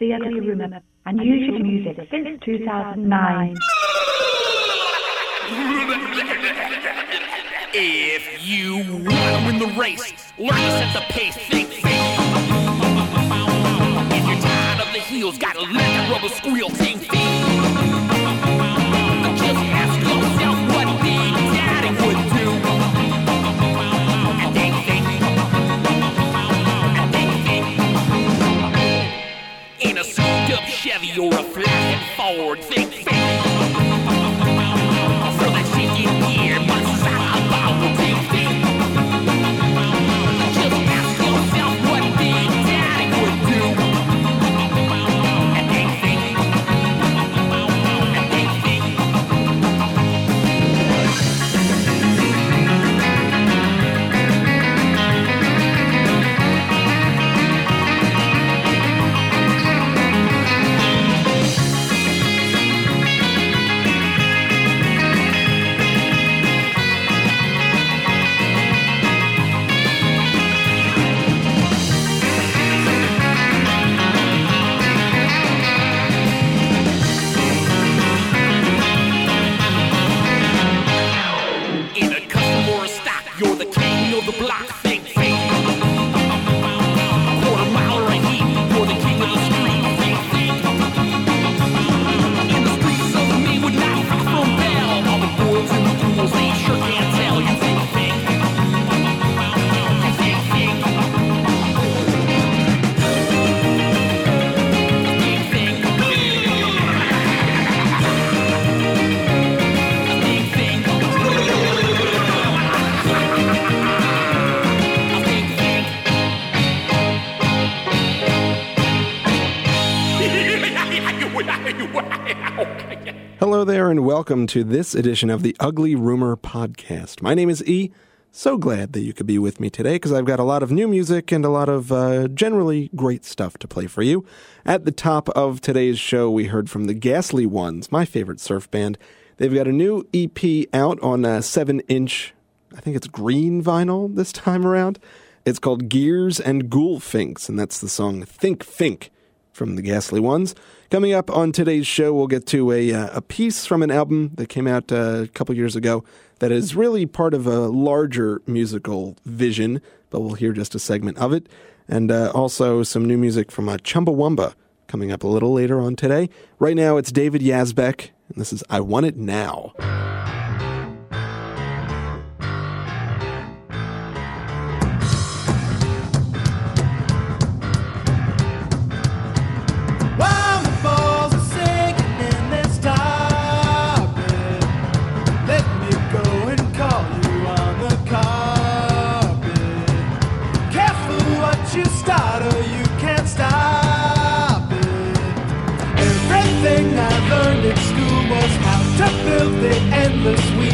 the ugly rumor, and usual music since 2009. If you want to win the race, learn to set the pace. Think, think. If you're tired of the heels, gotta let that rubber squeal. Think, think. Just ask yourself what the daddy would do. heavy or a flying forward. Think, think. welcome to this edition of the Ugly Rumor Podcast. My name is E. So glad that you could be with me today because I've got a lot of new music and a lot of uh, generally great stuff to play for you. At the top of today's show, we heard from the Ghastly Ones, my favorite surf band. They've got a new EP out on a 7 inch, I think it's green vinyl this time around. It's called Gears and Ghoul Finks, and that's the song Think Fink from the Ghastly Ones. Coming up on today's show, we'll get to a, uh, a piece from an album that came out uh, a couple years ago that is really part of a larger musical vision, but we'll hear just a segment of it. And uh, also some new music from uh, Chumbawamba coming up a little later on today. Right now, it's David Yazbek, and this is I Want It Now. this week.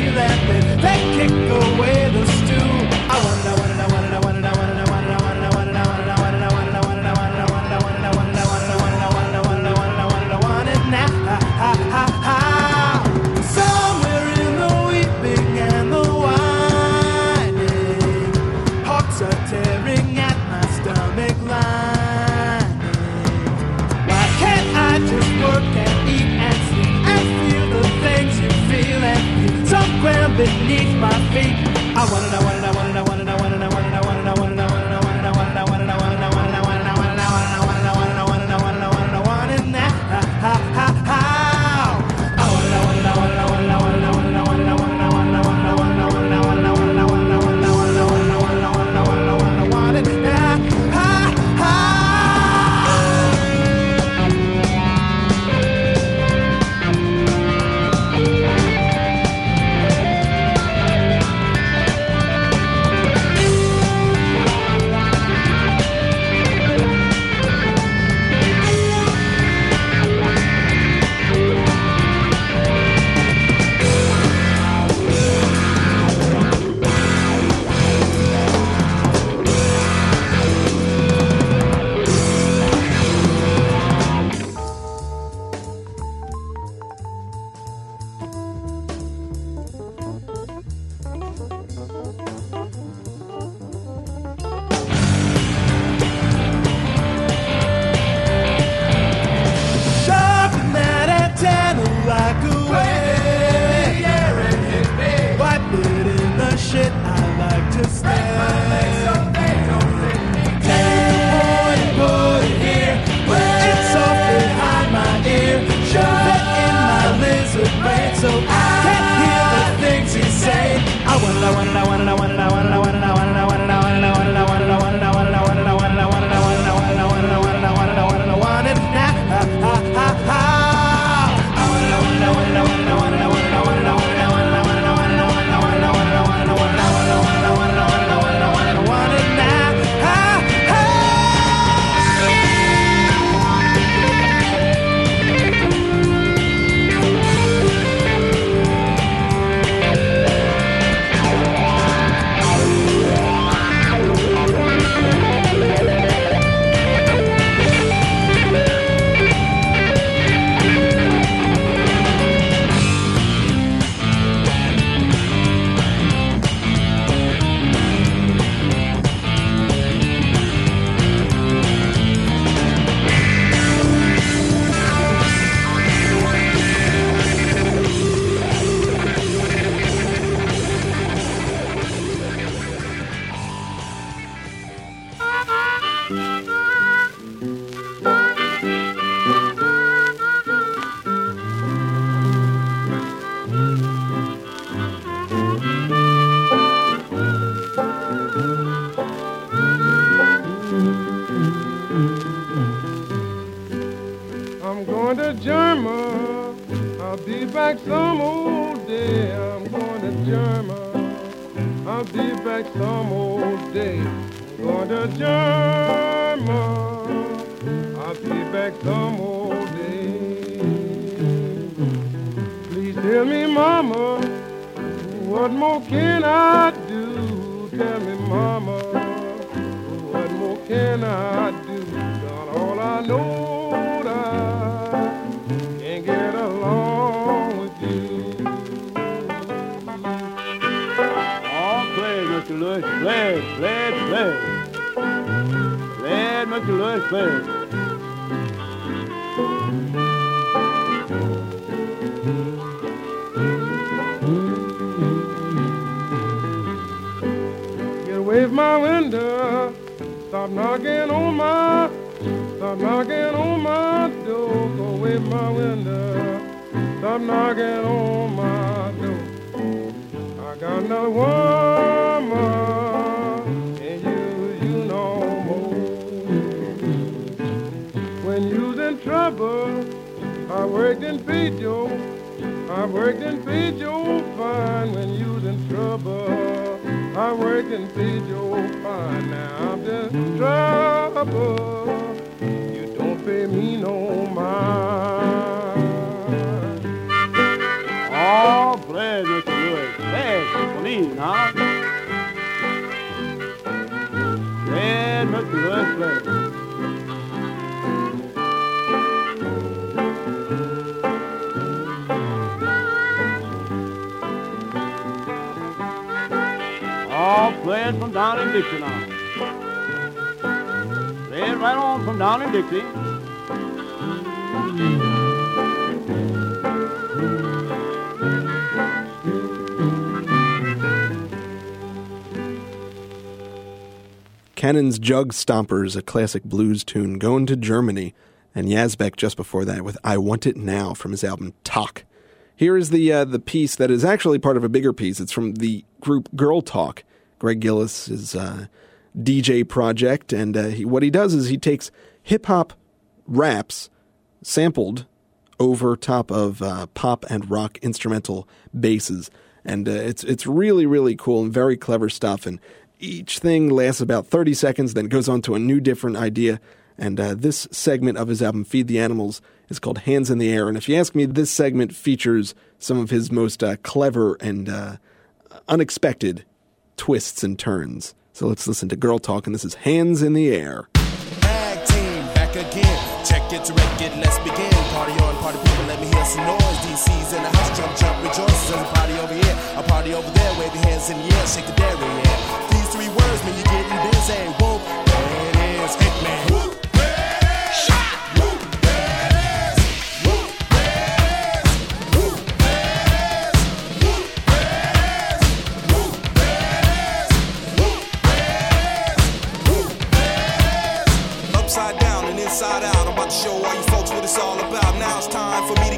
Stop knocking on my, stop knocking on my door. Go away my window. Stop knocking on my door. I got another woman, and you, you no more. When you's in trouble, I worked in Pijo. I worked in Pijo fine when you's in trouble. I worked in Pijo fine. Now I'm just trouble. You don't pay me no mind. Oh, play, Mr. Lewis, play, please, huh? Play, Mr. Lewis, play. Oh, play it from down in Dixie now. Right on from down in Dixie. Cannon's Jug Stompers, a classic blues tune, going to Germany, and Yazbek just before that with I Want It Now from his album Talk. Here is the uh, the piece that is actually part of a bigger piece. It's from the group Girl Talk, Greg Gillis's uh, DJ project, and uh, he, what he does is he takes hip hop raps sampled over top of uh, pop and rock instrumental basses, and uh, it's it's really really cool and very clever stuff. And each thing lasts about thirty seconds, then goes on to a new different idea. And uh, this segment of his album "Feed the Animals" is called "Hands in the Air." And if you ask me, this segment features some of his most uh, clever and uh, unexpected twists and turns. So let's listen to Girl Talk, and this is "Hands in the Air." Team back again. Check it it, let's begin. Party on, party people, let me hear some noise. DC's in the house, jump, jump, rejoice. There's a party over here, a party over there. Wave your hands in the air, shake the dairy, yeah. These three words mean you're getting busy. There it is, Now it's time for me to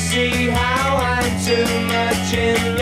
see how I'm too much in love?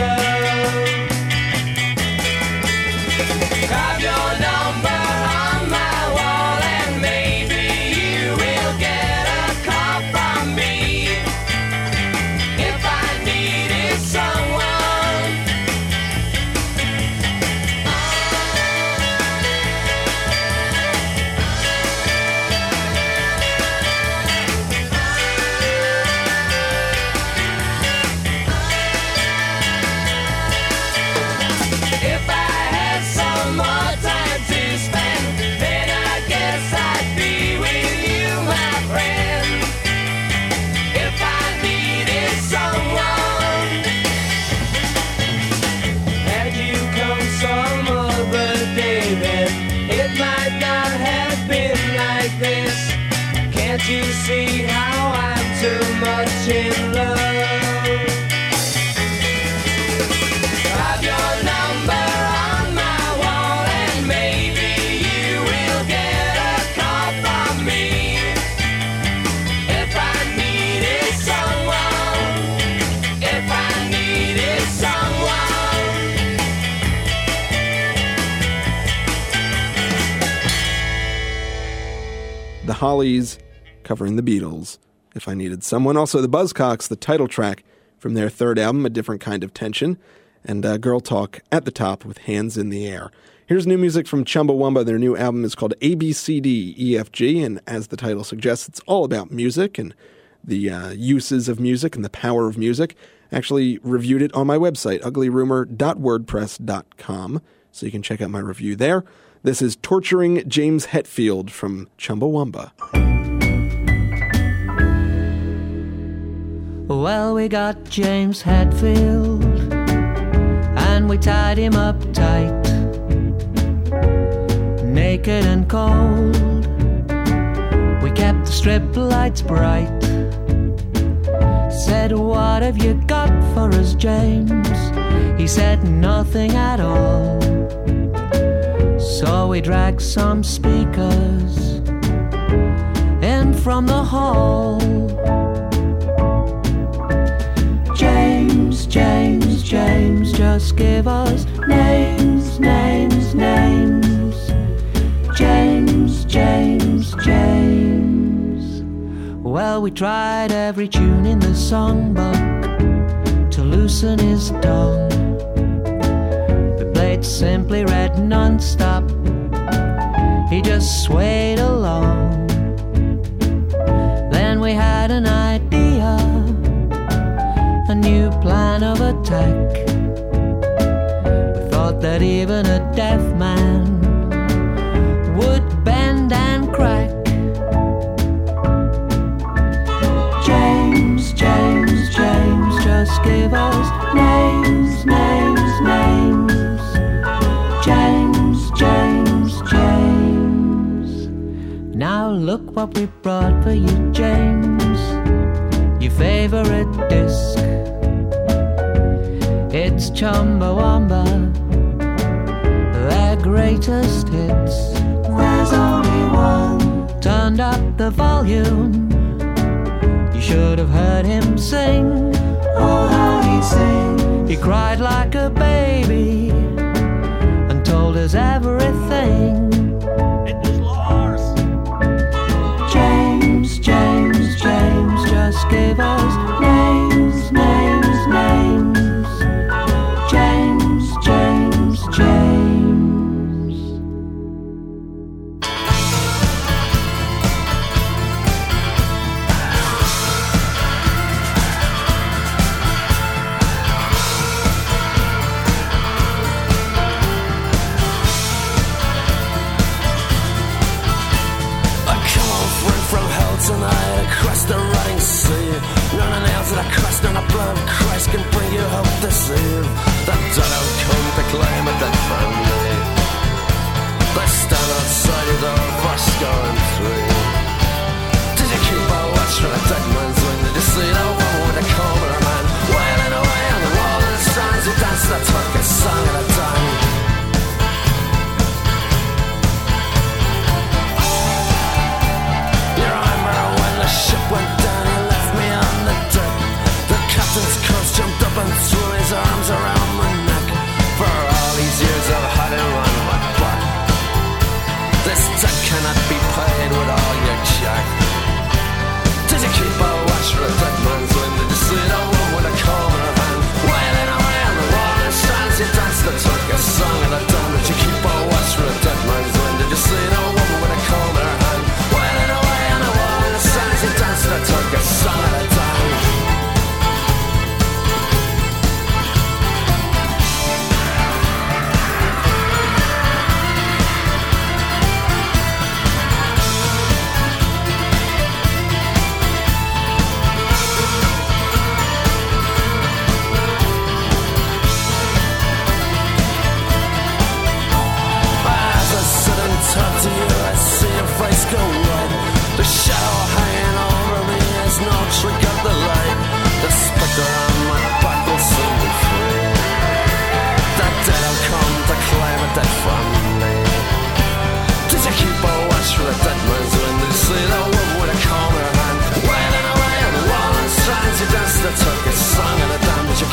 Not have been like this. Can't you see how I'm too much in love? Hollies covering the Beatles. If I needed someone, also the Buzzcocks, the title track from their third album, A Different Kind of Tension, and uh, Girl Talk at the top with Hands in the Air. Here's new music from Chumbawamba. Their new album is called ABCDEFG, and as the title suggests, it's all about music and the uh, uses of music and the power of music. Actually, reviewed it on my website, uglyrumor.wordpress.com, so you can check out my review there. This is Torturing James Hetfield from Chumbawamba. Well, we got James Hetfield and we tied him up tight, naked and cold. We kept the strip lights bright. Said, What have you got for us, James? He said, Nothing at all. So we dragged some speakers in from the hall. James, James, James, just give us names, names, names. James, James, James. Well, we tried every tune in the songbook to loosen his tongue. Played Simply Red non-stop. He just swayed along. Then we had an idea a new plan of attack. We thought that even a deaf man what we brought for you, James. Your favorite disc. It's Chumbawamba, their greatest hits. There's only one. Turned up the volume. You should have heard him sing. Oh, how he sing. He cried like a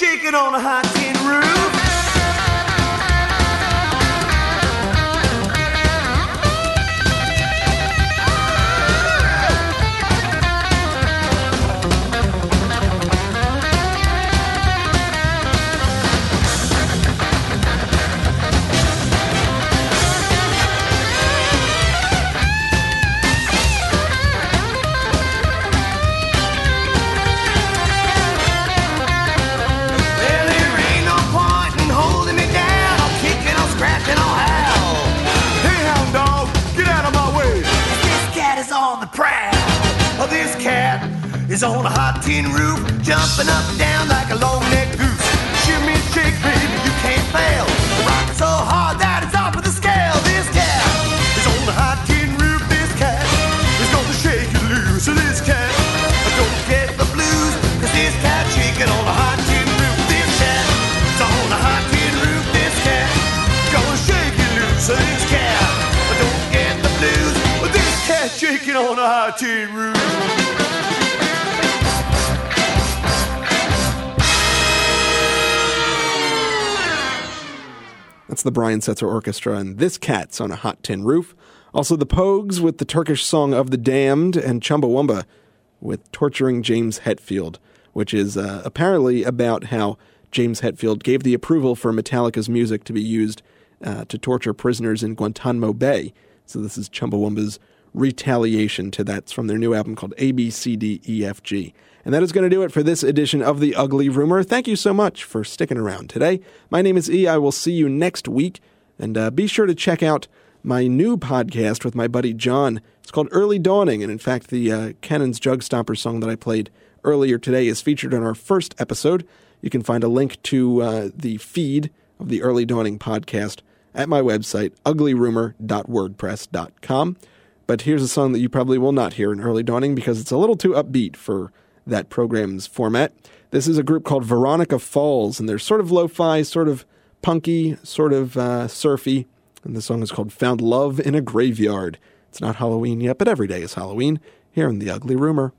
shaking on a hot tin roof. That's the Brian Setzer Orchestra and This Cat's on a Hot Tin Roof. Also, the Pogues with the Turkish Song of the Damned and Chumbawamba with Torturing James Hetfield, which is uh, apparently about how James Hetfield gave the approval for Metallica's music to be used uh, to torture prisoners in Guantanamo Bay. So, this is Chumbawamba's retaliation to that. From their new album called A B C D E F G. And that is going to do it for this edition of The Ugly Rumor. Thank you so much for sticking around today. My name is E. I will see you next week. And uh, be sure to check out my new podcast with my buddy John. It's called Early Dawning. And in fact, the uh, Cannon's Jug Stomper song that I played earlier today is featured in our first episode. You can find a link to uh, the feed of the Early Dawning podcast at my website, uglyrumor.wordpress.com. But here's a song that you probably will not hear in Early Dawning because it's a little too upbeat for that program's format. This is a group called Veronica Falls, and they're sort of lo fi, sort of punky, sort of uh, surfy. And the song is called Found Love in a Graveyard. It's not Halloween yet, but every day is Halloween here in The Ugly Rumor.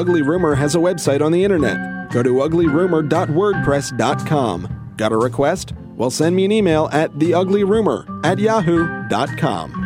Ugly Rumor has a website on the internet. Go to uglyrumor.wordpress.com. Got a request? Well, send me an email at theuglyrumor at yahoo.com.